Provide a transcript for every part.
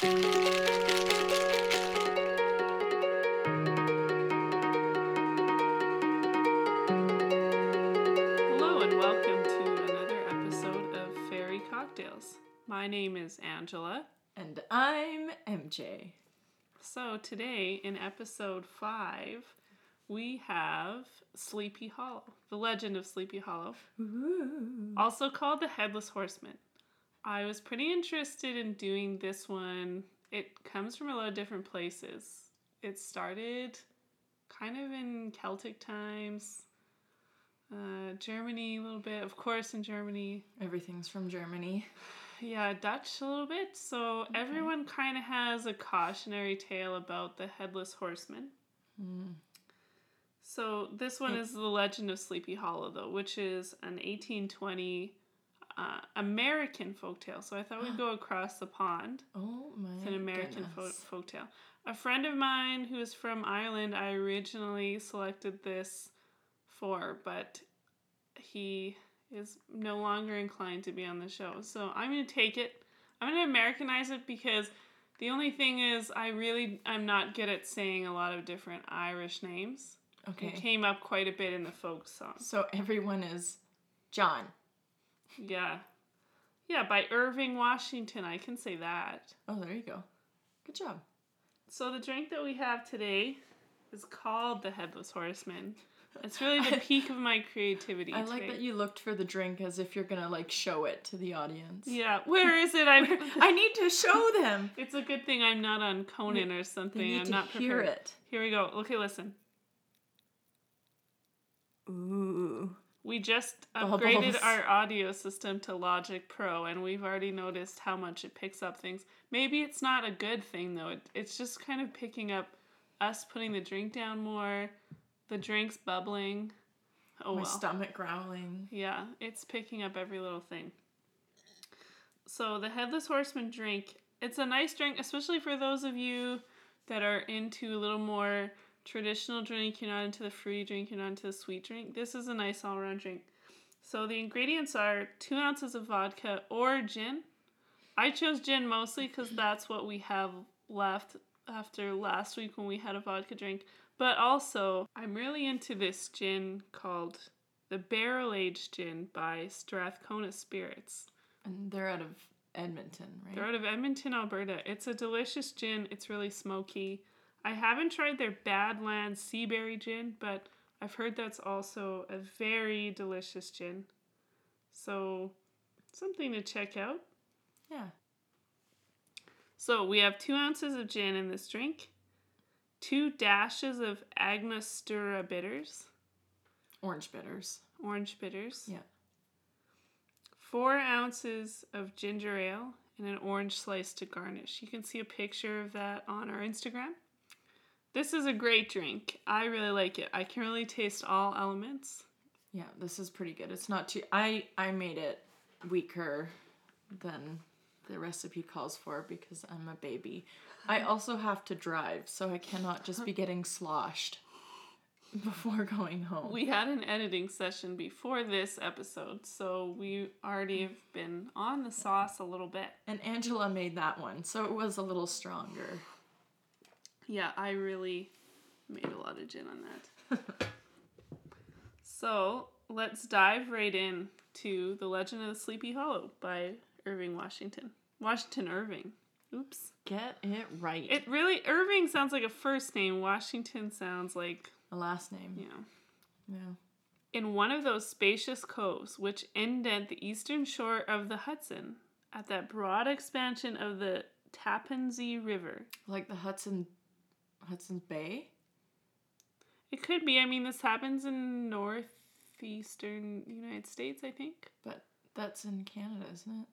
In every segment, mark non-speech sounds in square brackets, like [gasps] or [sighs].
Hello and welcome to another episode of Fairy Cocktails. My name is Angela. And I'm MJ. So today in episode 5, we have Sleepy Hollow, the legend of Sleepy Hollow, Ooh. also called the Headless Horseman. I was pretty interested in doing this one. It comes from a lot of different places. It started kind of in Celtic times, uh, Germany a little bit, of course, in Germany. Everything's from Germany. Yeah, Dutch a little bit. So everyone kind of has a cautionary tale about the headless horseman. Mm. So this one is the Legend of Sleepy Hollow, though, which is an 1820 uh, American folktale. So I thought we'd go [gasps] across the pond. Oh my It's an American fo- goodness. folktale. A friend of mine who is from Ireland, I originally selected this for, but he is no longer inclined to be on the show. So I'm going to take it. I'm going to Americanize it because the only thing is I really I'm not good at saying a lot of different Irish names. It Okay. came up quite a bit in the folk song. So everyone is John. Yeah. Yeah, by Irving Washington. I can say that. Oh, there you go. Good job. So the drink that we have today is called the Headless Horseman. It's really the peak of my creativity. I like that you looked for the drink as if you're gonna like show it to the audience. Yeah, where is it? I'm. [laughs] I need to show them. it's a good thing I'm not on Conan or something. They need I'm to not hear prepared. it. Here we go. Okay, listen. Ooh. We just oh, oh, oh, upgraded our audio system to Logic Pro, and we've already noticed how much it picks up things. Maybe it's not a good thing though. It, it's just kind of picking up us putting the drink down more, the drink's bubbling. Oh my well. stomach growling. Yeah, it's picking up every little thing. So the Headless Horseman drink, it's a nice drink, especially for those of you that are into a little more traditional drink. You're not into the fruity drink, you're not into the sweet drink. This is a nice all around drink. So the ingredients are two ounces of vodka or gin. I chose gin mostly because that's what we have left after last week when we had a vodka drink. But also, I'm really into this gin called the Barrel Aged Gin by Strathcona Spirits. And they're out of Edmonton, right? They're out of Edmonton, Alberta. It's a delicious gin. It's really smoky. I haven't tried their Badlands Seaberry gin, but I've heard that's also a very delicious gin. So, something to check out. yeah. So, we have two ounces of gin in this drink, two dashes of Angostura bitters, Orange bitters. orange bitters. Yeah. Four ounces of ginger ale and an orange slice to garnish. You can see a picture of that on our Instagram. This is a great drink. I really like it. I can really taste all elements. Yeah, this is pretty good. It's not too. I I made it weaker than the recipe calls for because I'm a baby. I also have to drive, so I cannot just be getting sloshed [laughs] before going home. We had an editing session before this episode, so we already have been on the sauce a little bit. And Angela made that one, so it was a little stronger. Yeah, I really made a lot of gin on that. so let's dive right in to The Legend of the Sleepy Hollow by Irving Washington. Washington Irving. Oops. Get it right. It really, Irving sounds like a first name. Washington sounds like, a last name. know. Yeah. In one of those spacious coves which indent the eastern shore of the Hudson, at that broad expansion of the Tappan Zee River, Like the Hudson Hudson's Bay? It could be. I mean, this happens in northeastern United States, I think. But that's in Canada, isn't it?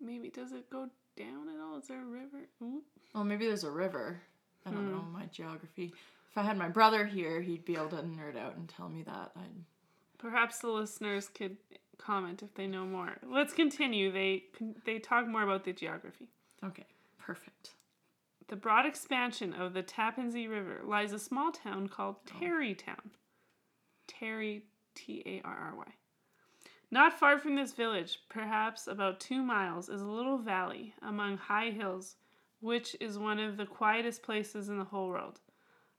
Maybe does it go down at all? Is there a river? Ooh. Well, maybe there's a river. I don't Hmm. know my geography. If I had my brother here, he'd be able to nerd out and tell me that. I'd Perhaps the listeners could comment if they know more. Let's continue. They they talk more about the geography. Okay, perfect. The broad expansion of the Tappan Zee River lies a small town called oh. Tarrytown. Tarry, T A R R Y. Not far from this village, perhaps about two miles, is a little valley among high hills, which is one of the quietest places in the whole world.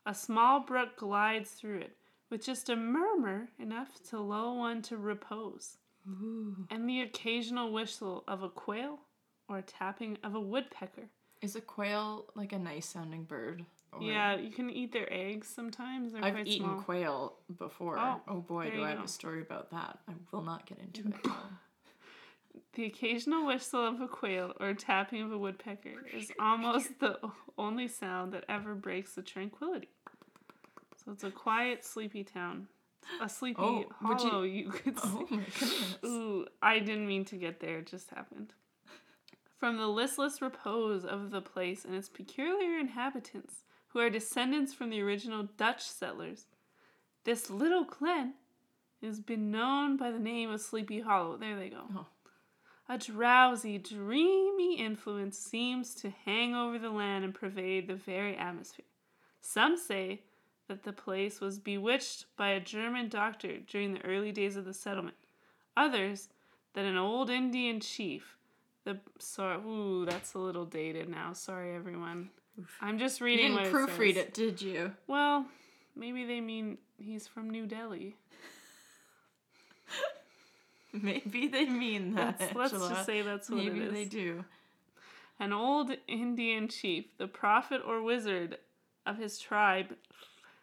A small brook glides through it, with just a murmur enough to lull one to repose, Ooh. and the occasional whistle of a quail or tapping of a woodpecker. Is a quail like a nice sounding bird? Or- Yeah, you can eat their eggs sometimes. They're I've eaten small. quail before. Oh, Oh, boy, do I have go. a story about that. I will not get into it. [laughs] The occasional whistle of a quail or tapping of a woodpecker is [laughs] almost the only sound that ever breaks the tranquility. So it's a quiet, sleepy town. A sleepy Oh, would you- hollow, you, could [laughs] oh say. oh my goodness. Ooh, I didn't mean to get there, it just happened. From the listless repose of the place and its peculiar inhabitants, who are descendants from the original Dutch settlers, this little glen has been known by the name of Sleepy Hollow. There they go. Oh. A drowsy, dreamy influence seems to hang over the land and pervade the very atmosphere. Some say that the place was bewitched by a German doctor during the early days of the settlement. Others that an old Indian chief, the sorry, ooh, that's a little dated now. Sorry, everyone. I'm just You reading. didn't what proofread says. it, did you? Well, maybe they mean he's from New Delhi. [laughs] Maybe they mean that. Let's, let's just say that's what Maybe it is. Maybe they do. An old Indian chief, the prophet or wizard of his tribe,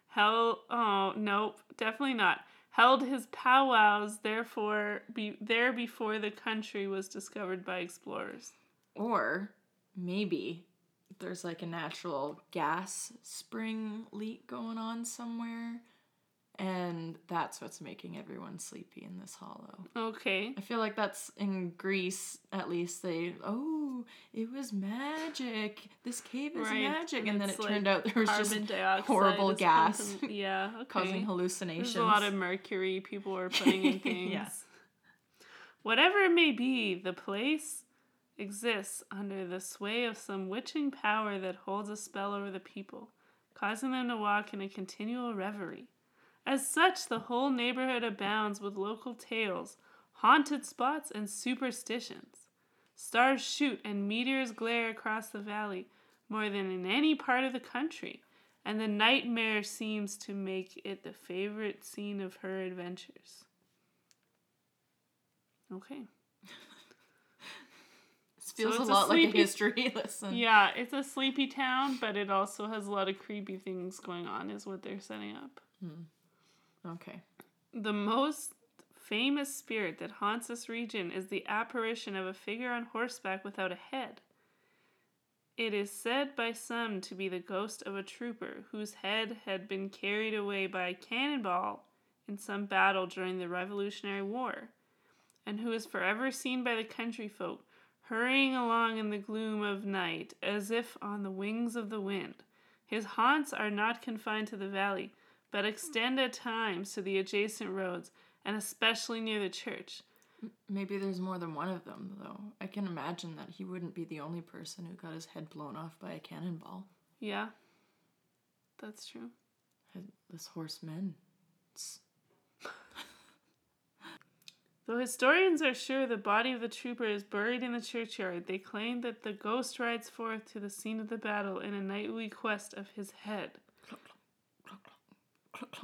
held oh nope, definitely not. Held his powwows therefore be there before the country was discovered by explorers. Or maybe there's like a natural gas spring leak going on somewhere. And that's what's making everyone sleepy in this hollow. Okay. I feel like that's in Greece, at least they, oh, it was magic. This cave is Right, magic. and And then it it's turned out there was just horrible gas [laughs] yeah, okay. causing hallucinations. There's a lot of mercury people are putting in [laughs] things. Yeah. Whatever it may be, the place exists under the sway of some witching power that holds a spell over the people, causing them to walk in a continual reverie. As such, the whole neighborhood abounds with local tales, haunted spots, and superstitions. Stars shoot and meteors glare across the valley more than in any part of the country, and the nightmare seems to make it the favorite scene of her adventures. Okay. [laughs] This feels So a it's a lot like a history [laughs] lesson. Yeah, it's a sleepy town, but it also has a lot of creepy things going on, is what they're setting up. Hmm. Okay. The most famous spirit that haunts this region is the apparition of a figure on horseback without a head. It is said by some to be the ghost of a trooper whose head had been carried away by a cannonball in some battle during the Revolutionary War, and who is forever seen by the country folk hurrying along in the gloom of night as if on the wings of the wind. His haunts are not confined to the valley, but extend at times to the adjacent roads and especially near the church. Maybe there's more than one of them, though. I can imagine that he wouldn't be the only person who got his head blown off by a cannonball. Yeah, that's true. This horseman. [laughs] Though historians are sure the body of the trooper is buried in the churchyard, they claim that the ghost rides forth to the scene of the battle in a nightly quest of his head,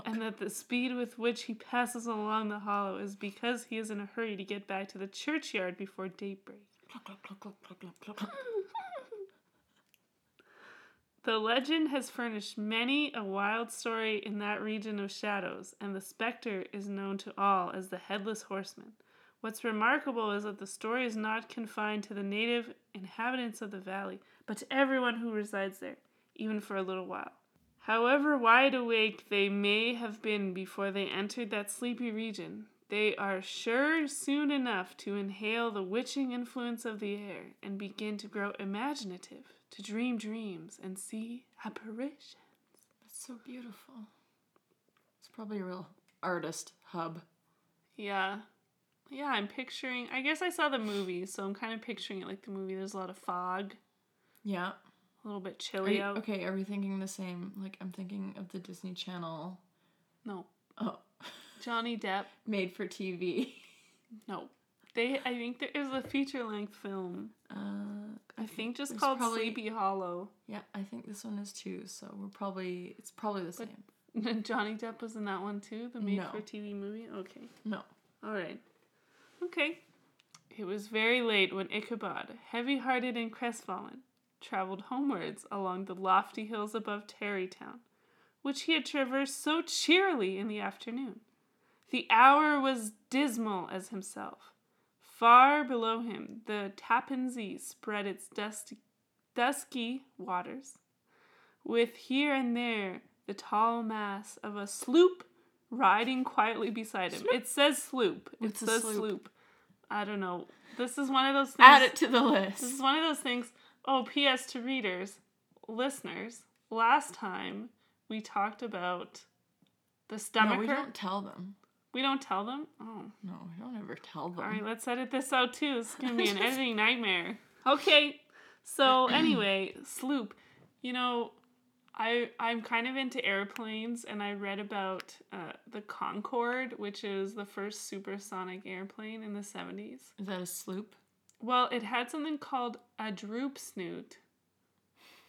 and that the speed with which he passes along the hollow is because he is in a hurry to get back to the churchyard before daybreak. The legend has furnished many a wild story in that region of shadows, and the specter is known to all as the Headless Horseman. What's remarkable is that the story is not confined to the native inhabitants of the valley, but to everyone who resides there, even for a little while. However wide awake they may have been before they entered that sleepy region, they are sure soon enough to inhale the witching influence of the air and begin to grow imaginative, to dream dreams and see apparitions. That's so beautiful. It's probably a real artist hub. Yeah. Yeah, I'm picturing. I guess I saw the movie, so I'm kind of picturing it like the movie. There's a lot of fog, Yeah. A little bit chilly you- out. okay, are we thinking the same? Like, I'm thinking of the Disney Channel. No, Oh, Johnny Depp. [laughs] made for TV. No. They I think there is a feature length film. Uh, I think just called probably- Sleepy Hollow. yeah, I think this one is too. So we're probably it's probably the But- same. [laughs] Johnny Depp was in that one too, the made No. for TV movie? Okay. No. All right. Okay. It was very late when Ichabod, heavy hearted and crestfallen, traveled homewards along the lofty hills above Tarrytown, which he had traversed so cheerily in the afternoon. The hour was dismal as himself. Far below him, the Tappan Zee spread its dusty, dusky waters, with here and there the tall mass of a sloop riding quietly beside him. It says sloop. It It's a says sloop. sloop. I don't know. This is one of those things. Add it to the list. This is one of those things. Oh, P.S. to readers, listeners. Last time we talked about the stomach. No, we don't tell them. we don't tell them. Oh, No, we don't ever tell them. all right. Let's edit this out too. It's gonna be an [laughs] editing nightmare. Okay. So [clears throat] anyway, sloop. You know, I I'm kind of into airplanes, and I read about uh, the Concorde, which is the first supersonic airplane in the seventies. Is that a sloop? Well, it had something called a droop snoot.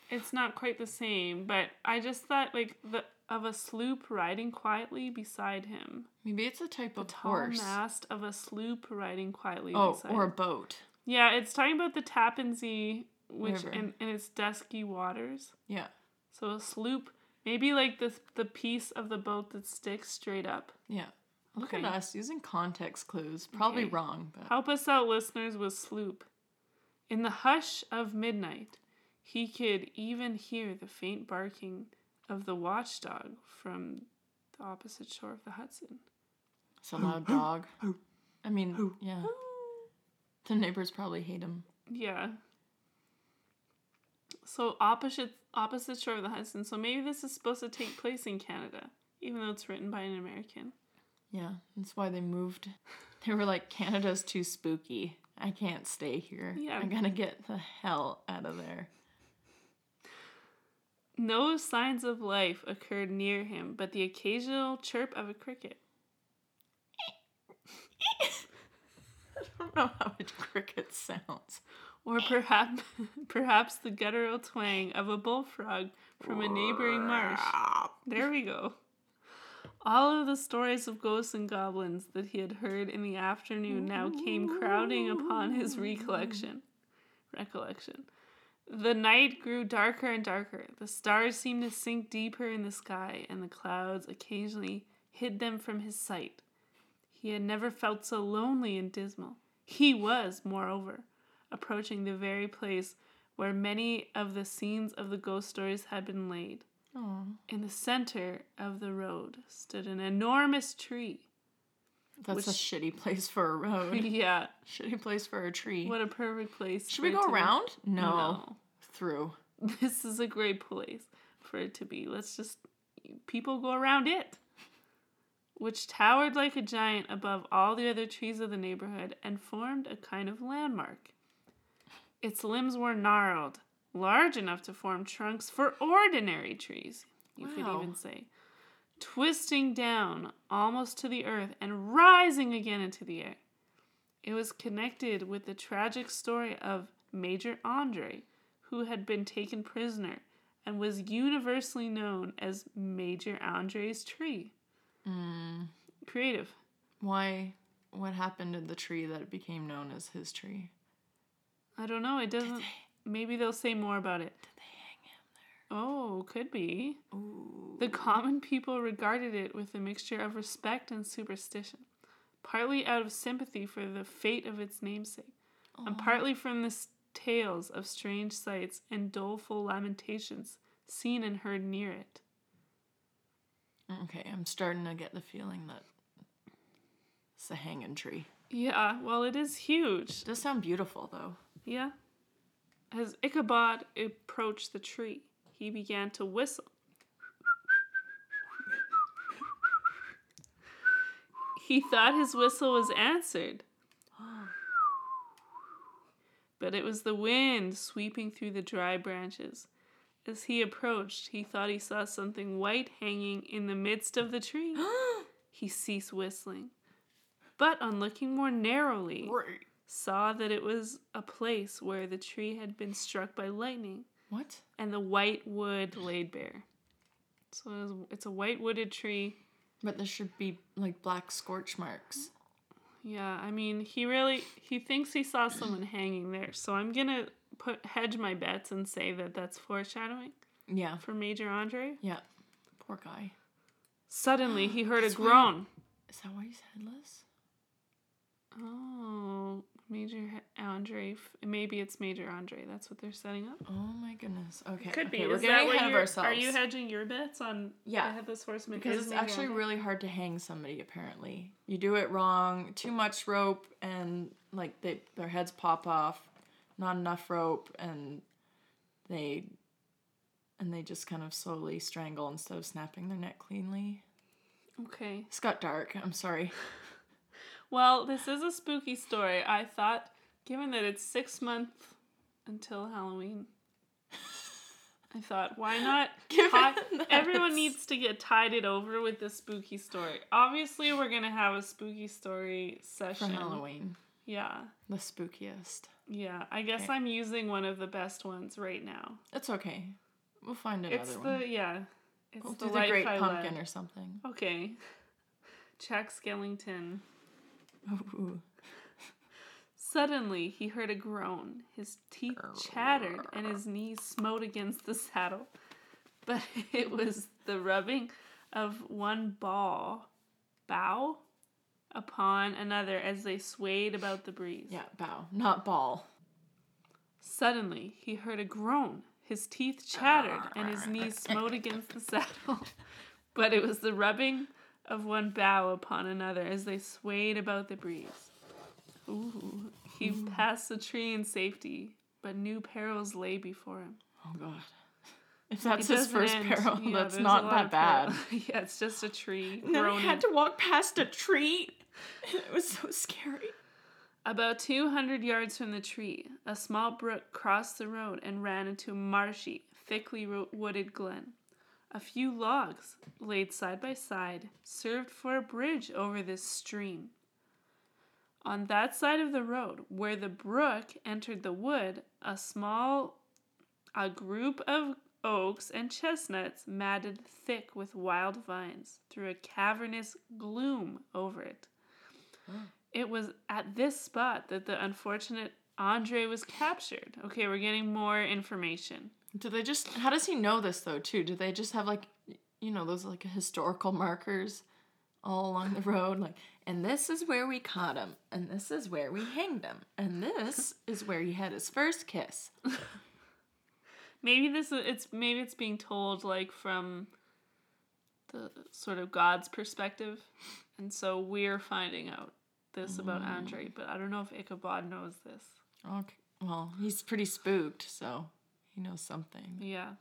It's not quite the same, but I just thought like the of a sloop riding quietly beside him. Maybe it's a type The of tall horse. mast of a sloop riding quietly Oh, beside or a boat. Yeah, it's talking about the Tappan Zee, which River. in, in its dusky waters. Yeah. So a sloop, maybe like the the piece of the boat that sticks straight up. Yeah. Look Okay. at us using context clues. Probably Okay. wrong, but Help us out, listeners, with Sloop. In the hush of midnight, he could even hear the faint barking of the watchdog from the opposite shore of the Hudson. it's a loud dog. I mean, yeah. The neighbors probably hate him. Yeah. So opposite opposite shore of the Hudson. So maybe this is supposed to take place in Canada, even though it's written by an American. Yeah, that's why they moved. [laughs] They were like, Canada's too spooky. I can't stay here. Yeah. I'm going to get the hell out of there. No signs of life occurred near him, but the occasional chirp of a cricket. [laughs] I don't know how a cricket sounds. Or perhaps [laughs] perhaps the guttural twang of a bullfrog from a neighboring marsh. There we go. All of the stories of ghosts and goblins that he had heard in the afternoon now came crowding upon his recollection. Recollection. The night grew darker and darker. The stars seemed to sink deeper in the sky, and the clouds occasionally hid them from his sight. He had never felt so lonely and dismal. He was, moreover, approaching the very place where many of the scenes of the ghost stories had been laid. Oh, In the center of the road stood an enormous tree. that's a shitty place for a road. [laughs] yeah, shitty place for a tree. what a perfect place. Should we go around? No. No. Through. [laughs] This is a great place for it to be. Let's just people go around it. Which towered like a giant above all the other trees of the neighborhood and formed a kind of landmark. Its limbs were gnarled, large enough to form trunks for ordinary trees, you could even say, twisting down almost to the earth and rising again into the air. It was connected with the tragic story of Major Andre, who had been taken prisoner and was universally known as Major Andre's tree. Mm, Creative. why? What happened to the tree that became known as his tree? I don't know. It doesn't. Maybe they'll say more about it. Did they hang him there? Oh, could be. Ooh. The common people regarded it with a mixture of respect and superstition, partly out of sympathy for the fate of its namesake, and partly from the tales of strange sights and doleful lamentations seen and heard near it. Okay, I'm starting to get the feeling that it's a hanging tree. Yeah, well, it is huge. It does sound beautiful though. Yeah. As Ichabod approached the tree, he began to whistle. He thought his whistle was answered, but it was the wind sweeping through the dry branches. As he approached, he thought he saw something white hanging in the midst of the tree. [gasps] He ceased whistling. but on looking more narrowly. Saw that it was a place where the tree had been struck by lightning What? and the white wood laid bare. So it was, it's a white wooded tree. But there should be like black scorch marks. Yeah, I mean, he really he thinks he saw [clears throat] someone hanging there. So I'm gonna put hedge my bets and say that that's foreshadowing Yeah. for Major Andre. Yeah. Poor guy. Suddenly, he [gasps] heard a That's why- groan. Is that why he's headless? Oh, Major Andre. Maybe it's Major Andre. That's what they're setting up. Oh my goodness. Okay. Could okay, be. We're Is that getting ahead of ourselves. Are you hedging your bets on Yeah. the headless horseman? because it's actually Andre? really hard to hang somebody apparently you do it wrong too much rope and like they their heads pop off not enough rope and they and they just kind of slowly strangle instead of snapping their neck cleanly okay. it's got dark i'm sorry [laughs] Well, this is a spooky story. I thought, given that it's six months until Halloween, I thought, why [laughs] not? Tie- everyone needs to get tided over with this spooky story. Obviously, we're gonna have a spooky story for session. halloween Yeah, the spookiest yeah. I guess Okay. I'm using one of the best ones right now. it's okay we'll find another one. It's one the yeah. It's we'll the, do the great I pumpkin led. or something Okay. [laughs] Jack Skellington. [laughs] Suddenly, he heard a groan. His teeth chattered and his knees smote against the saddle. But [laughs] it was the rubbing of one ball, bow, upon another as they swayed about the breeze. yeah bow not ball Suddenly, he heard a groan. His teeth chattered and his knees smote against the saddle. [laughs] But it was the rubbing of one bough upon another as they swayed about the breeze. Ooh. He passed the tree in safety, but new perils lay before him. oh god if that's It his first end. peril Yeah, that's not that bad [laughs] yeah, it's just a tree then I had to walk past a tree. [laughs] It was so scary. About 200 yards from the tree, a small brook crossed the road and ran into a marshy, thickly wooded glen. A few logs, laid side by side, served for a bridge over this stream. On that side of the road, where the brook entered the wood, a small a group of oaks and chestnuts matted thick with wild vines threw a cavernous gloom over it. [gasps] It was at this spot that the unfortunate Andre was captured. Okay, we're getting more information. Do they just? How does he know this though? Too? Do they just have like, you know, those like historical markers all along the road? Like, and this is where we caught him, and this is where we hanged him, and this is where he had his first kiss. [laughs] Maybe this is it's maybe it's being told like from the sort of God's perspective, and so we're finding out this about mm. Andre. But I don't know if Ichabod knows this. Okay. Well, he's pretty spooked, so he knows something. Yeah.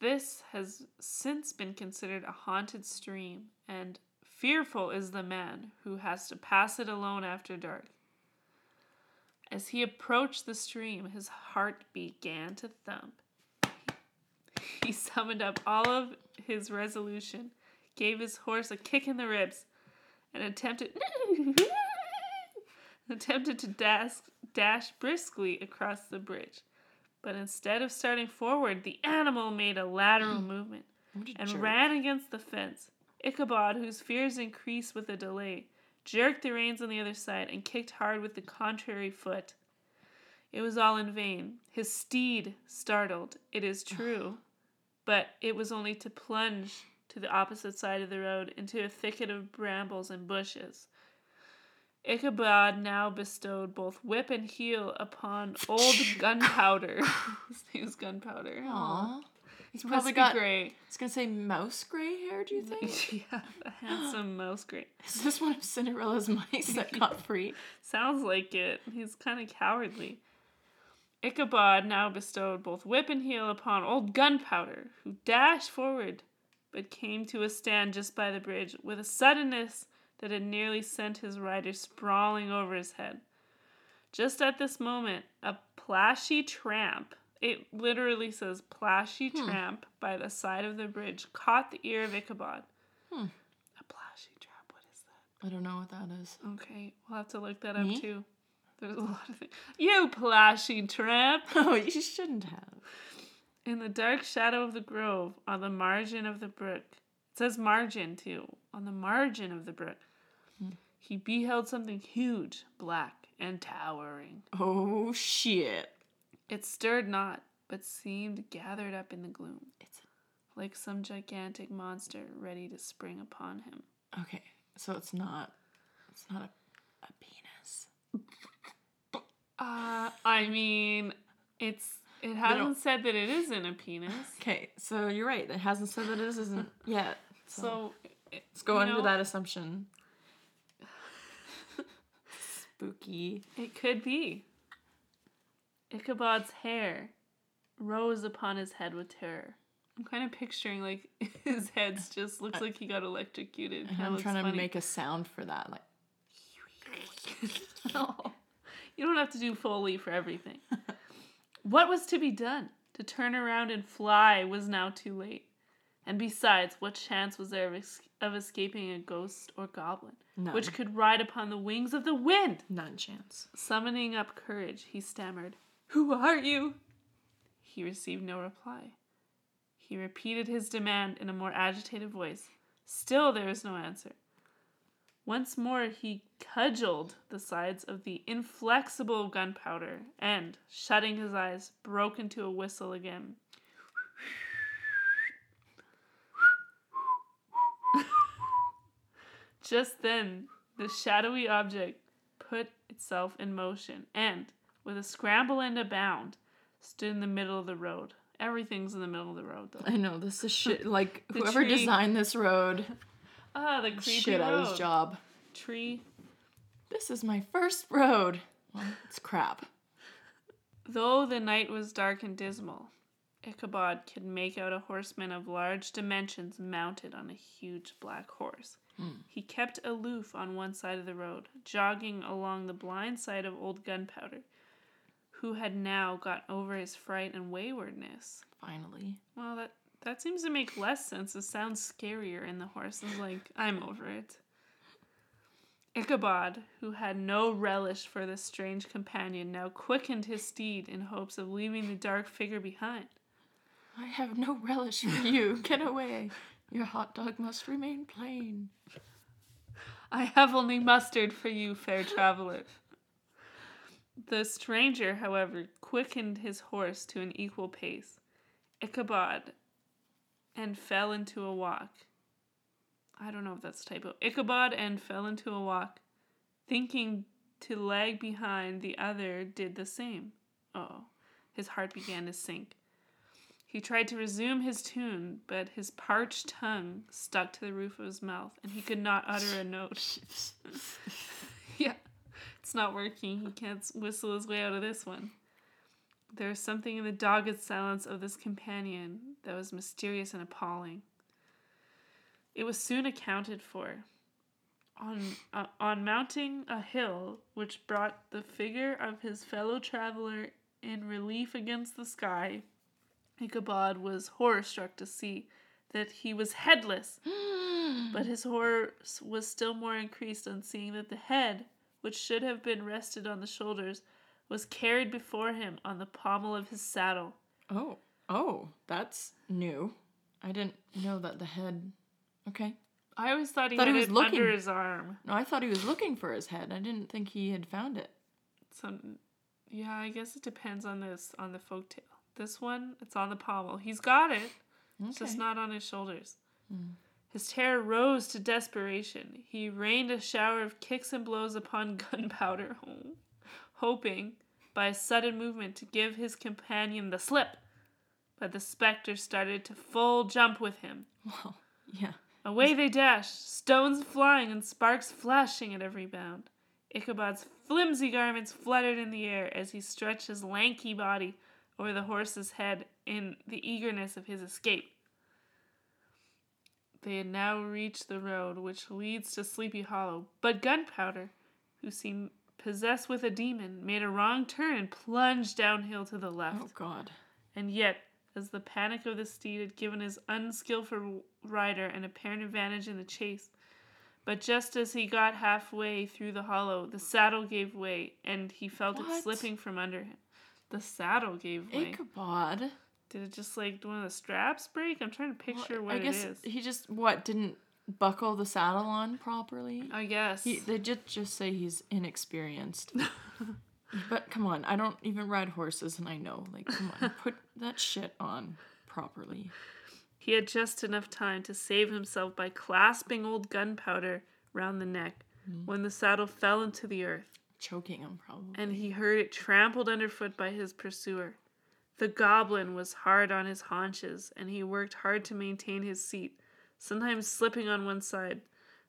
This has since been considered a haunted stream, and fearful is the man who has to pass it alone after dark. As he approached the stream, his heart began to thump. He summoned up all of his resolution, gave his horse a kick in the ribs, and attempted [laughs] attempted to dash, dash briskly across the bridge. But instead of starting forward, the animal made a lateral mm. movement a and jerk. ran against the fence. Ichabod, whose fears increased with the delay, jerked the reins on the other side and kicked hard with the contrary foot. It was all in vain. His steed startled, it is true, but it was only to plunge to the opposite side of the road into a thicket of brambles and bushes. Ichabod now bestowed both whip and heel upon [laughs] old Gunpowder. [laughs] His name's Gunpowder. Aw. He's probably got. great. I was gonna say mouse gray hair. Do you think? [laughs] yeah, a handsome [gasps] mouse gray. Is this one of Cinderella's mice that got free? Sounds like it. He's kind of cowardly. Ichabod now bestowed both whip and heel upon old Gunpowder, who dashed forward, but came to a stand just by the bridge with a suddenness that had nearly sent his rider sprawling over his head. Just at this moment, a plashy tramp, it literally says plashy tramp by the side of the bridge, caught the ear of Ichabod. Hmm. A plashy tramp, what is that? I don't know what that is. Okay, we'll have to look that up Me? too. There's a lot of things. You plashy tramp! [laughs] Oh, you shouldn't have. In the dark shadow of the grove, on the margin of the brook, it says margin too, on the margin of the brook, he beheld something huge, black, and towering. Oh shit. It stirred not, but seemed gathered up in the gloom, It's like some gigantic monster ready to spring upon him. okay. So it's not. It's not a, a penis. Uh, I mean, it's it hasn't said that it isn't a penis. Okay, so you're right. It hasn't said that it isn't yet. So, So let's go you under know, that assumption. Spooky. It could be. Ichabod's hair rose upon his head with terror. I'm kind of picturing like [laughs] his head's just looks like he got electrocuted. I'm trying to make a sound for that. Like. [laughs] You don't have to do Foley for everything. [laughs] what was to be done? To turn around and fly was now too late. And besides, what chance was there of, es- of escaping a ghost or goblin, none. which could ride upon the wings of the wind? None chance. Summoning up courage, he stammered, Who are you? He received no reply. He repeated his demand in a more agitated voice. Still there was no answer. Once more he cudgeled the sides of the inflexible gunpowder and, shutting his eyes, broke into a whistle again. Just then, the shadowy object put itself in motion and, with a scramble and a bound, stood in the middle of the road. Everything's in the middle of the road, though. I know this is shit. [laughs] Like The whoever tree. designed this road, Ah, the creepy shit out road. his job. Tree. This is my first road. Well, it's crap. Though the night was dark and dismal, Ichabod could make out a horseman of large dimensions mounted on a huge black horse. Hmm. He kept aloof on one side of the road, jogging along the blind side of old Gunpowder, who had now got over his fright and waywardness. Finally. Well, that that seems to make less sense. It sounds scarier, and the horse is like, "I'm over it." Ichabod, who had no relish for this strange companion, now quickened his steed in hopes of leaving the dark figure behind. I have no relish for you. Get away. [laughs] Your hot dog must remain plain. I have only mustard for you, fair traveler. The stranger, however, quickened his horse to an equal pace. Ichabod and fell into a walk. I don't know if that's typo. Ichabod and fell into a walk, thinking to lag behind the other did the same. Oh, his heart began to sink. He tried to resume his tune, but his parched tongue stuck to the roof of his mouth, and he could not utter a note. [laughs] yeah, it's not working. He can't whistle his way out of this one. There was something in the dogged silence of this companion that was mysterious and appalling. It was soon accounted for. On, uh, on mounting a hill which brought the figure of his fellow traveler in relief against the sky, Ichabod was horror struck to see that he was headless, [gasps] but his horror was still more increased on seeing that the head, which should have been rested on the shoulders, was carried before him on the pommel of his saddle. Oh. Oh, that's new. I didn't know that the head. Okay. I always thought he Thought had he was it looking. under his arm. No, I thought he was looking for his head. I didn't think he had found it. So, yeah, I guess it depends on this on the folktale. This one, it's on the pommel. He's got it. It's just not on his shoulders. Hmm. His terror rose to desperation. He rained a shower of kicks and blows upon [laughs] Gunpowder, hoping, by a sudden movement, to give his companion the slip. But the spectre started to full jump with him. Well, yeah. Away they dashed, stones flying and sparks flashing at every bound. Ichabod's flimsy garments fluttered in the air as he stretched his lanky body over the horse's head in the eagerness of his escape. They had now reached the road which leads to Sleepy Hollow, but Gunpowder, who seemed possessed with a demon, made a wrong turn and plunged downhill to the left. Oh God. And yet, as the panic of the steed had given his unskillful rider an apparent advantage in the chase, But just as he got halfway through the hollow, the saddle gave way, and he felt it slipping from under him. The saddle gave way. Ichabod. Did it just like one of the straps break? I'm trying to picture Well, what I guess it is. he just what didn't buckle the saddle on properly. I guess. He, they just just say he's inexperienced. [laughs] but come on, I don't even ride horses, and I know. Like, come on, [laughs] put that shit on properly. He had just enough time to save himself by clasping old gunpowder round the neck hmm. when the saddle fell into the earth, Choking him probably. and he heard it trampled underfoot by his pursuer. The goblin was hard on his haunches, and he worked hard to maintain his seat, sometimes slipping on one side,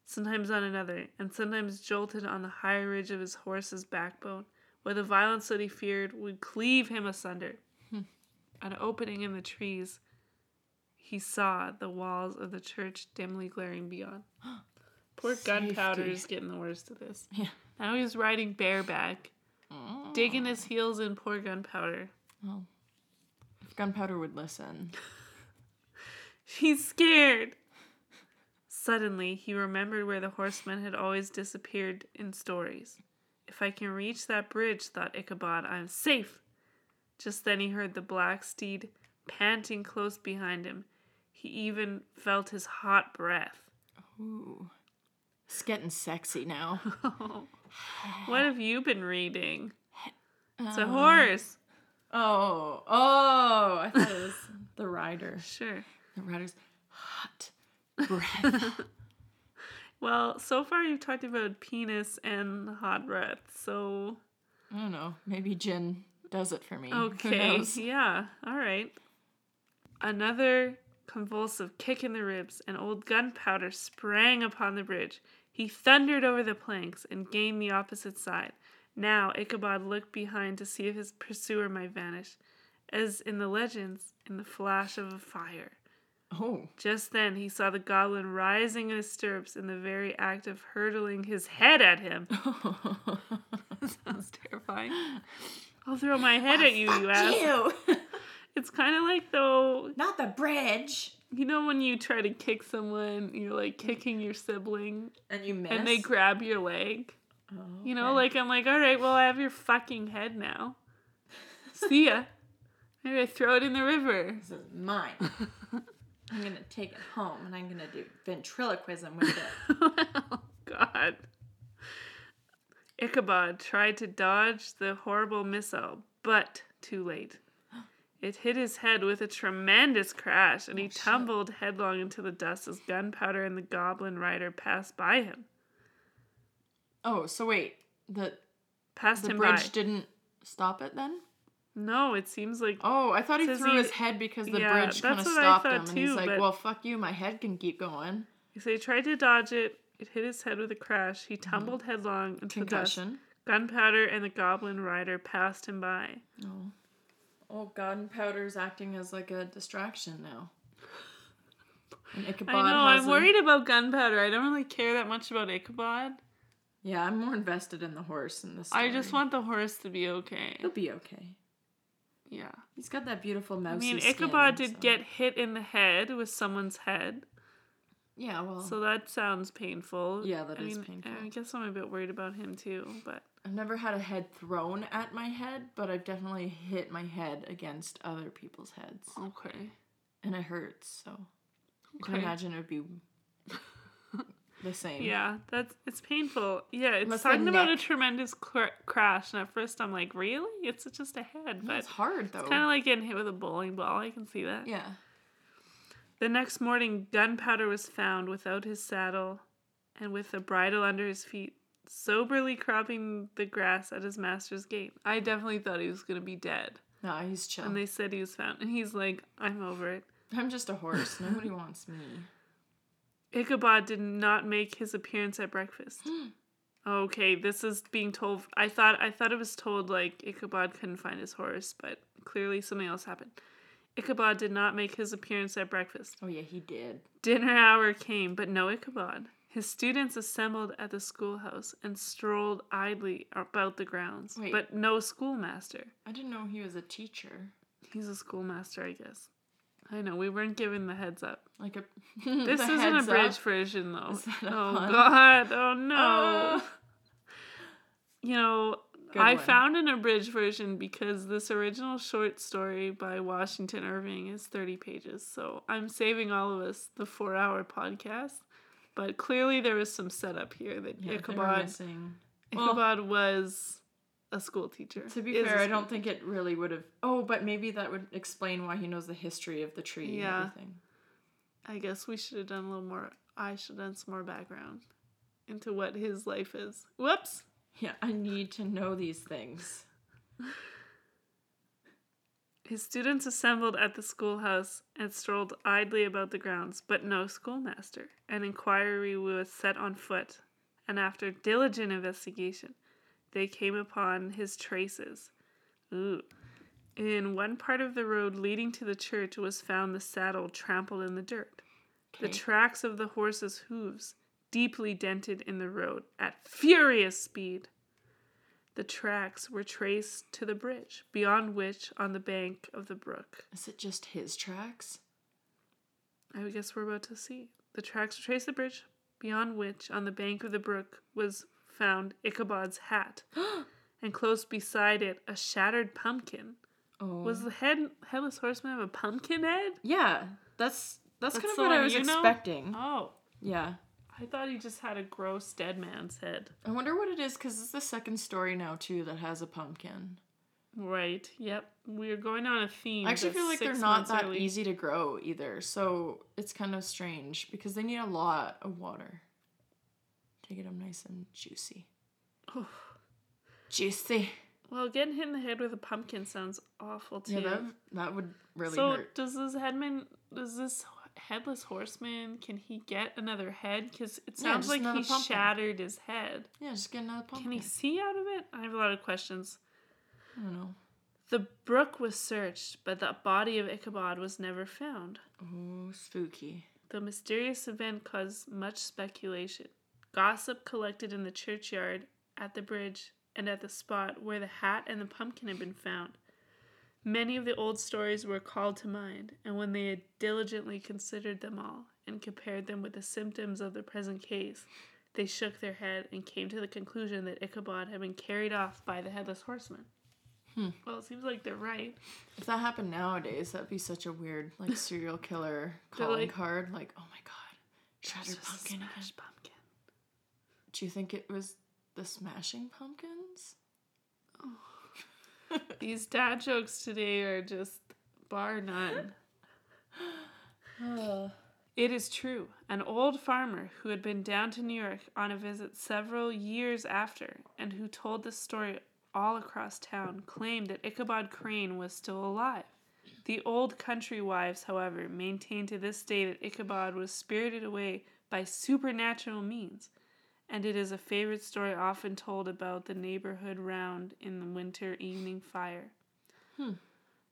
sometimes on another, and sometimes jolted on the high ridge of his horse's backbone, where the violence that he feared would cleave him asunder. Hmm. An opening in the trees, he saw the walls of the church dimly glaring beyond. [gasps] [gasps] Poor Gunpowder is getting the worst of this. Yeah. Now he's riding bareback, oh. digging his heels in poor Gunpowder. Well, if gunpowder would listen. [laughs] He's scared. Suddenly, he remembered where the horsemen had always disappeared in stories. If I can reach that bridge, thought Ichabod, I'm safe. Just then he heard the black steed panting close behind him. He even felt his hot breath. Ooh. It's getting sexy now. [laughs] what have you been reading? It's a Uh, horse. Oh, oh! I thought it was [laughs] the rider. Sure. The rider's hot breath. [laughs] Well, so far you've talked about penis and hot breath, so I don't know. Maybe gin does it for me. Okay, yeah, all right. Another convulsive kick in the ribs, and old Gunpowder sprang upon the bridge. He thundered over the planks and gained the opposite side. Now Ichabod looked behind to see if his pursuer might vanish, as in the legends, in the flash of a fire. Oh, Just then he saw the goblin rising in his stirrups in the very act of hurtling his head at him. Oh! [laughs] Sounds terrifying. I'll throw my head at you, you [laughs] ass. you! [laughs] It's kind of like though, Not the bridge. you know, when you try to kick someone, you're like kicking your sibling, And you miss. and they grab your leg. Oh, You know, like I'm like, all right, well, I have your fucking head now. [laughs] See ya. Maybe I throw it in the river. this is mine. [laughs] I'm gonna take it home and I'm gonna do ventriloquism with it. [laughs] oh, God. Ichabod tried to dodge the horrible missile, but too late. It hit his head with a tremendous crash, and he oh, shit. tumbled headlong into the dust as Gunpowder and the Goblin Rider passed by him. Oh, so wait, the Passed the him bridge by. didn't stop it then? No, it seems like Oh, I thought he threw he- his head because the yeah, bridge kind of that's what I stopped him, and he's like, "Well, fuck you, my head can keep going." so he tried to dodge it. It hit his head with a crash. He mm-hmm. tumbled headlong into the dust. Gunpowder and the Goblin Rider passed him by. Oh. Oh, gunpowder's acting as like a distraction now. And [laughs] Ichabod I know. I'm worried about gunpowder. I don't really care that much about Ichabod. Yeah, I'm more invested in the horse in this. I just want the horse to be okay. He'll be okay. Yeah. He's got that beautiful mousy I mean, skin, Ichabod did so- get hit in the head with someone's head, Yeah, well, so that sounds painful. Yeah, that I is mean, painful. I guess I'm a bit worried about him too, but I've never had a head thrown at my head, but I've definitely hit my head against other people's heads, okay. and it hurts. So I can Okay. imagine it would be the [laughs] same. Yeah, that's it's painful. Yeah, it's Unless talking about a tremendous cr- crash, and at first I'm like, really? It's just a head, but it's hard though. it's kind of like getting hit with a bowling ball. I can see that. yeah. The next morning, Gunpowder was found without his saddle and with the bridle under his feet, soberly cropping the grass at his master's gate. I definitely thought he was going to be dead. No, he's chill. And they said he was found. And he's like, I'm over it. I'm just a horse. Nobody wants me. Ichabod did not make his appearance at breakfast. [gasps] okay, this is being told. I thought I thought it was told like Ichabod couldn't find his horse, but clearly something else happened. Ichabod did not make his appearance at breakfast. Oh yeah, he did. Dinner hour came, but no Ichabod. His students assembled at the schoolhouse and strolled idly about the grounds, Wait. but no schoolmaster. I didn't know he was a teacher. He's a schoolmaster, I guess. I know we weren't given the heads up. Like a. [laughs] This isn't a bridge version though. Is that a Oh pun? god. Oh no. Oh. [laughs] You know, I one. found an abridged version because this original short story by Washington Irving is 30 pages. So I'm saving all of us the four hour podcast. But clearly there was some setup here that Yeah, Ichabod, missing. Well- Ichabod was a school teacher. To be fair, I don't think it really would have. Oh, but maybe that would explain why he knows the history of the tree Yeah. and everything. I guess we should have done a little more. I should have done some more background into what his life is. Whoops. Yeah, I need to know these things. [laughs] His students assembled at the schoolhouse and strolled idly about the grounds, but no schoolmaster. An inquiry was set on foot, and after diligent investigation, they came upon his traces. Ooh. In one part of the road leading to the church was found the saddle trampled in the dirt. The tracks of the horse's hooves deeply dented in the road at furious speed. The tracks were traced to the bridge, beyond which, on the bank of the brook, Is it just his tracks? I guess we're about to see. The tracks traced to the bridge, beyond which, on the bank of the brook, was found Ichabod's hat, [gasps] and close beside it, a shattered pumpkin. Oh. Was the head headless horseman have a pumpkin head? Yeah, that's that's, That's kind of what I was you know? expecting. Oh, Yeah. I thought he just had a gross dead man's head. I wonder what it is because it's the second story now too that has a pumpkin. Right. Yep. We're going on a theme. I actually feel like they're not that early. easy to grow either, so it's kind of strange because they need a lot of water to get them nice and juicy. Oh. Juicy. Well, getting hit in the head with a pumpkin sounds awful too. Yeah, that that would really so hurt. does this headman? Does this headless horseman? Can he get another head? Because it sounds just like he pumpkin. shattered his head. Yeah, just get another pumpkin. Can he see out of it? I have a lot of questions. I don't know. The brook was searched, but the body of Ichabod was never found. Oh, spooky. The mysterious event caused much speculation. Gossip collected in the churchyard, at the bridge, and at the spot where the hat and the pumpkin had been found. Many of the old stories were called to mind, and when they had diligently considered them all and compared them with the symptoms of the present case, they shook their head and came to the conclusion that Ichabod had been carried off by the headless horseman. Hmm. Well, it seems like they're right. If that happened nowadays, that'd be such a weird, like [laughs] serial killer calling like- card. Like, oh my god, shattered pumpkin again. pumpkin. Do you think it was the smashing pumpkins? [laughs] These dad jokes today are just bar none. [sighs] It is true. An old farmer who had been down to New York on a visit several years after and who told this story all across town claimed that Ichabod Crane was still alive. The old country wives, however, maintain to this day that Ichabod was spirited away by supernatural means, and it is a favorite story often told about the neighborhood round in the winter evening fire. Hmm.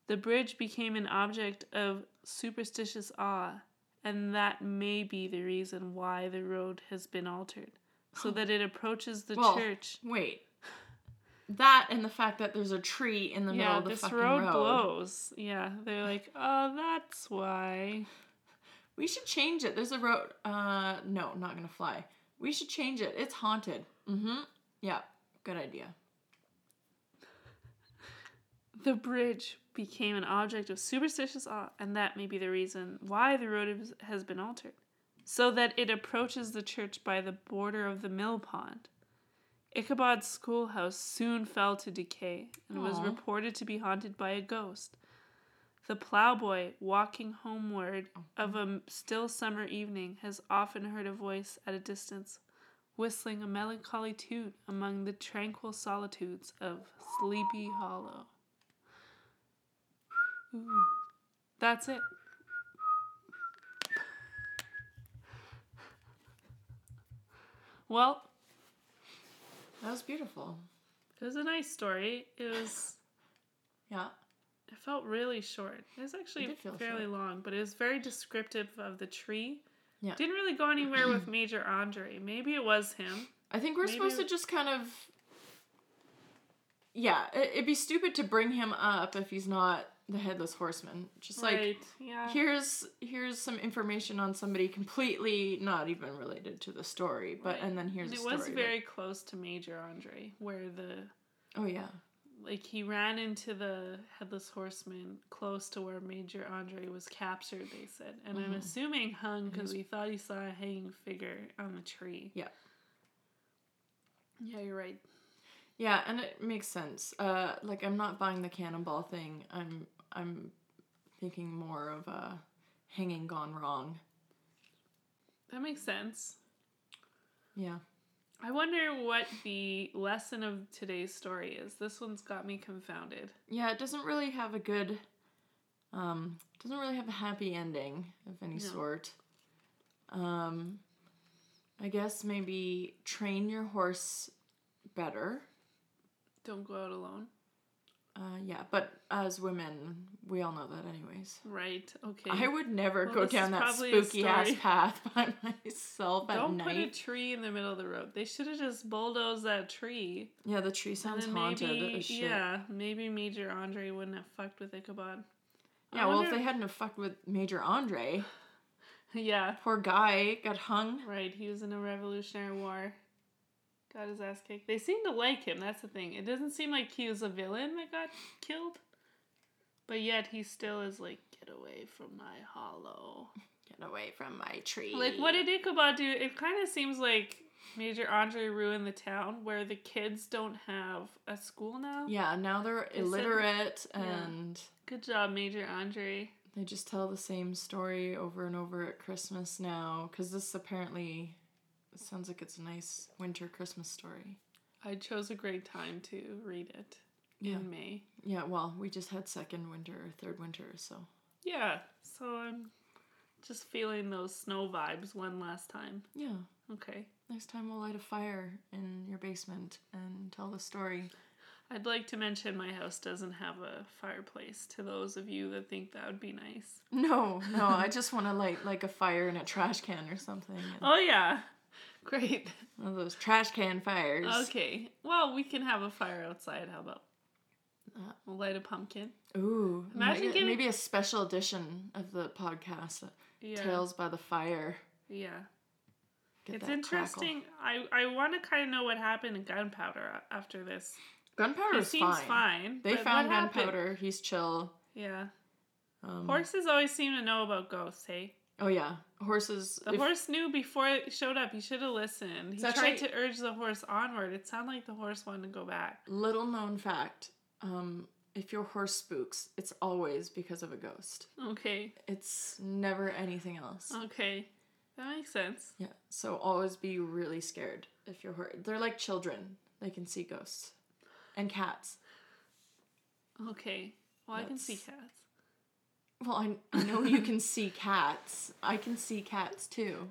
The bridge became an object of superstitious awe, and that may be the reason why the road has been altered, so that it approaches the Well, church. Wait. That and the fact that there's a tree in the middle of the this fucking road, road. blows. Yeah, they're like, oh, that's why. We should change it. There's a road. Uh, no, not gonna fly. We should change it. It's haunted. Mm-hmm. Yeah, good idea. The bridge became an object of superstitious awe, and that may be the reason why the road has been altered, so that it approaches the church by the border of the mill pond. Ichabod's schoolhouse soon fell to decay and was reported to be haunted by a ghost. The plowboy walking homeward of a mm-hmm. still summer evening has often heard a voice at a distance, whistling a melancholy tune among the tranquil solitudes of Sleepy Hollow. Ooh, that's it. Well, That was beautiful. it was a nice story. It was. Yeah. It felt really short. It was actually feel fairly short. long, but it was very descriptive of the tree. Yeah. Didn't really go anywhere with [clears throat] Major Andre. Maybe it was him. I think we're Maybe- supposed to just kind of. Yeah, it, it'd be stupid to bring him up if he's not the headless horseman. Just like right. Yeah. here's here's some information on somebody completely not even related to the story, but Right. and then here's And it story. was that- very close to Major Andre, where the oh yeah. Like he ran into the headless horseman close to where Major Andre was captured. They said, and I'm Mhm. assuming hung because we thought he saw a hanging figure on the tree. Yeah. Yeah, you're right. Yeah, and it makes sense. Uh, like I'm not buying the cannonball thing. I'm I'm thinking more of a hanging gone wrong. That makes sense. Yeah. I wonder what the lesson of today's story is. This one's got me confounded. Yeah, it doesn't really have a good um doesn't really have a happy ending of any No. sort. Um I guess maybe train your horse better. Don't go out alone. Uh yeah, but as women, we all know that anyways. Right. Okay. I would never Well, go down that spooky ass path [laughs] by myself at Don't put a tree in the middle of the road. They should have just bulldozed that tree. yeah, the tree sounds haunted maybe, yeah, maybe Major Andre wouldn't have fucked with Ichabod. Yeah, well, if they hadn't have fucked with Major Andre, [laughs] yeah, poor guy got hung. right. He was in a Revolutionary War. Got his ass kicked. They seem to like him. That's the thing. It doesn't seem like he was a villain that got killed, but yet he still is like, get away from my hollow. Get away from my tree. Like, what did Ichabod do? It kind of seems like Major Andre ruined the town where the kids don't have a school now. Yeah, now they're illiterate Yeah. and Good job, Major Andre. they just tell the same story over and over at Christmas now. Because this apparently sounds like it's a nice winter Christmas story. I chose a great time to read it Yeah. in May. Yeah, well, we just had second winter or third winter, so. Yeah, so I'm just feeling those snow vibes one last time. Yeah. Okay. Next time we'll light a fire in your basement and tell the story. I'd like to mention my house doesn't have a fireplace to those of you that think that would be nice. No, no, I just want to light like a fire in a trash can or something. and [laughs] Oh, yeah. Great. [laughs] One of those trash can fires. Okay. Well, we can have a fire outside. How about? We'll light a pumpkin. Ooh, Imagine maybe, getting- maybe a special edition of the podcast, uh, Yeah. Tales by the Fire. Yeah. Get it's interesting. I, I want to kind of know what happened in gunpowder after this. Gunpowder is seems fine. fine. They found gunpowder. He's chill. Yeah. Um, Horses always seem to know about ghosts, hey? Oh yeah, horses. The if- horse knew before it showed up. He should have listened. He tried actually- to urge the horse onward. It sounded like the horse wanted to go back. Little known fact. Um, if your horse spooks, it's always because of a ghost. Okay. It's never anything else. Okay. That makes sense. Yeah. So always be really scared if your horse. They're like children. They can see ghosts, and cats. Okay. Well, I can see cats. Well, I, I know you can see cats. I can see cats too.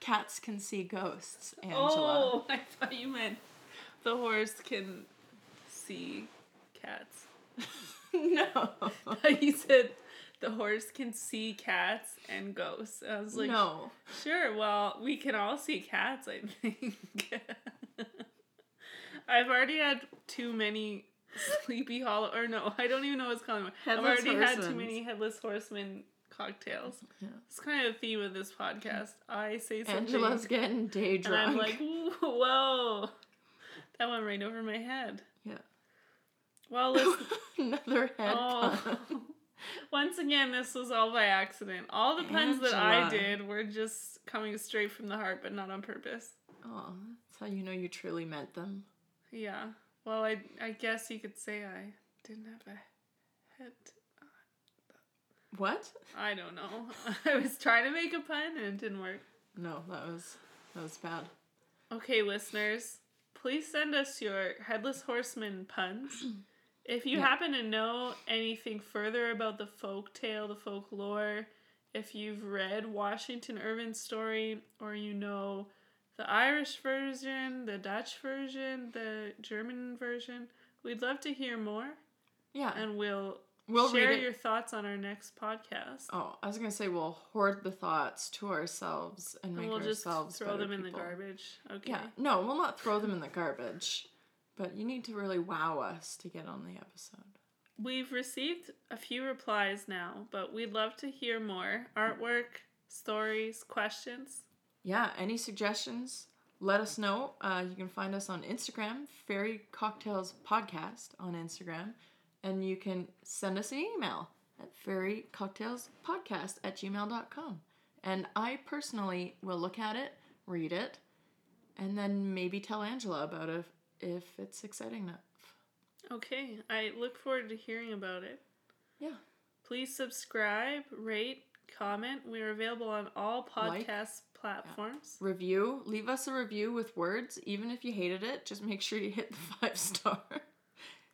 Cats can see ghosts, Angela. Oh, [laughs] I thought you meant the horse can see cats. [laughs] no. [laughs] you said the horse can see cats and ghosts. I was like, no. sure. Well, we can all see cats. I think. I've already had too many sleepy hollow, or no, I don't even know what's calling. I've already had too many headless horseman cocktails. Yeah. It's kind of the theme of this podcast. I say something, Angela's getting day and drunk. I'm like, [laughs] whoa, that went right over my head. Yeah. Well, listen. [laughs] Another head Oh. [laughs] Once again, this was all by accident. All the puns that I did were just coming straight from the heart, but not on purpose. Oh, that's how you know you truly meant them. Yeah. Well, I I guess you could say I didn't have a head. What? I don't know. [laughs] I was trying to make a pun and it didn't work. No, that was that was bad. Okay, listeners, please send us your headless horseman puns. [clears throat] If you Yeah. happen to know anything further about the folk tale, the folklore, if you've read Washington Irving's story, or you know the Irish version, the Dutch version, the German version, we'd love to hear more, Yeah, and we'll, we'll share your thoughts on our next podcast. Oh, I was gonna say we'll hoard the thoughts to ourselves and make and we'll just ourselves throw better them in the garbage. Okay. Yeah, no, we'll not throw them in the garbage, but you need to really wow us to get on the episode. we've received a few replies now, but we'd love to hear more artwork, stories, questions. Yeah, any suggestions? Let us know. Uh, you can find us on Instagram, Fairy Cocktails Podcast on Instagram, and you can send us an email at fairycocktailspodcast at gmail.com. And I personally will look at it, read it, and then maybe tell Angela about it if it's exciting enough. Okay, I look forward to hearing about it. Yeah. Please subscribe, rate, comment. We're available on all podcast platforms. Review. Leave us a review with words, even if you hated it. Just make sure you hit the [laughs] five star.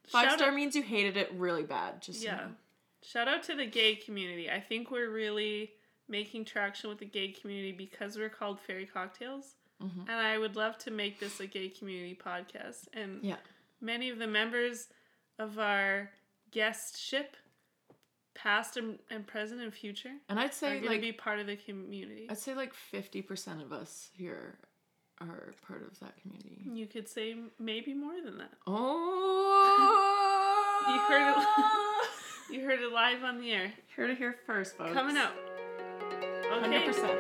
Five Shout star out- means you hated it really bad. Just so you Yeah. know. Shout out to the gay community. I think we're really making traction with the gay community because we're called Fairy Cocktails. Mhm. And I would love to make this a gay community podcast. And Yeah. many of the members of our guest ship, past and, and present and future, And I'd say like be part of the community. I'd say like fifty percent of us here are part of that community. You could say maybe more than that. Oh, [laughs] You heard it. [laughs] You heard it live on the air. Heard it here first, folks. Coming out. Hundred Okay. percent.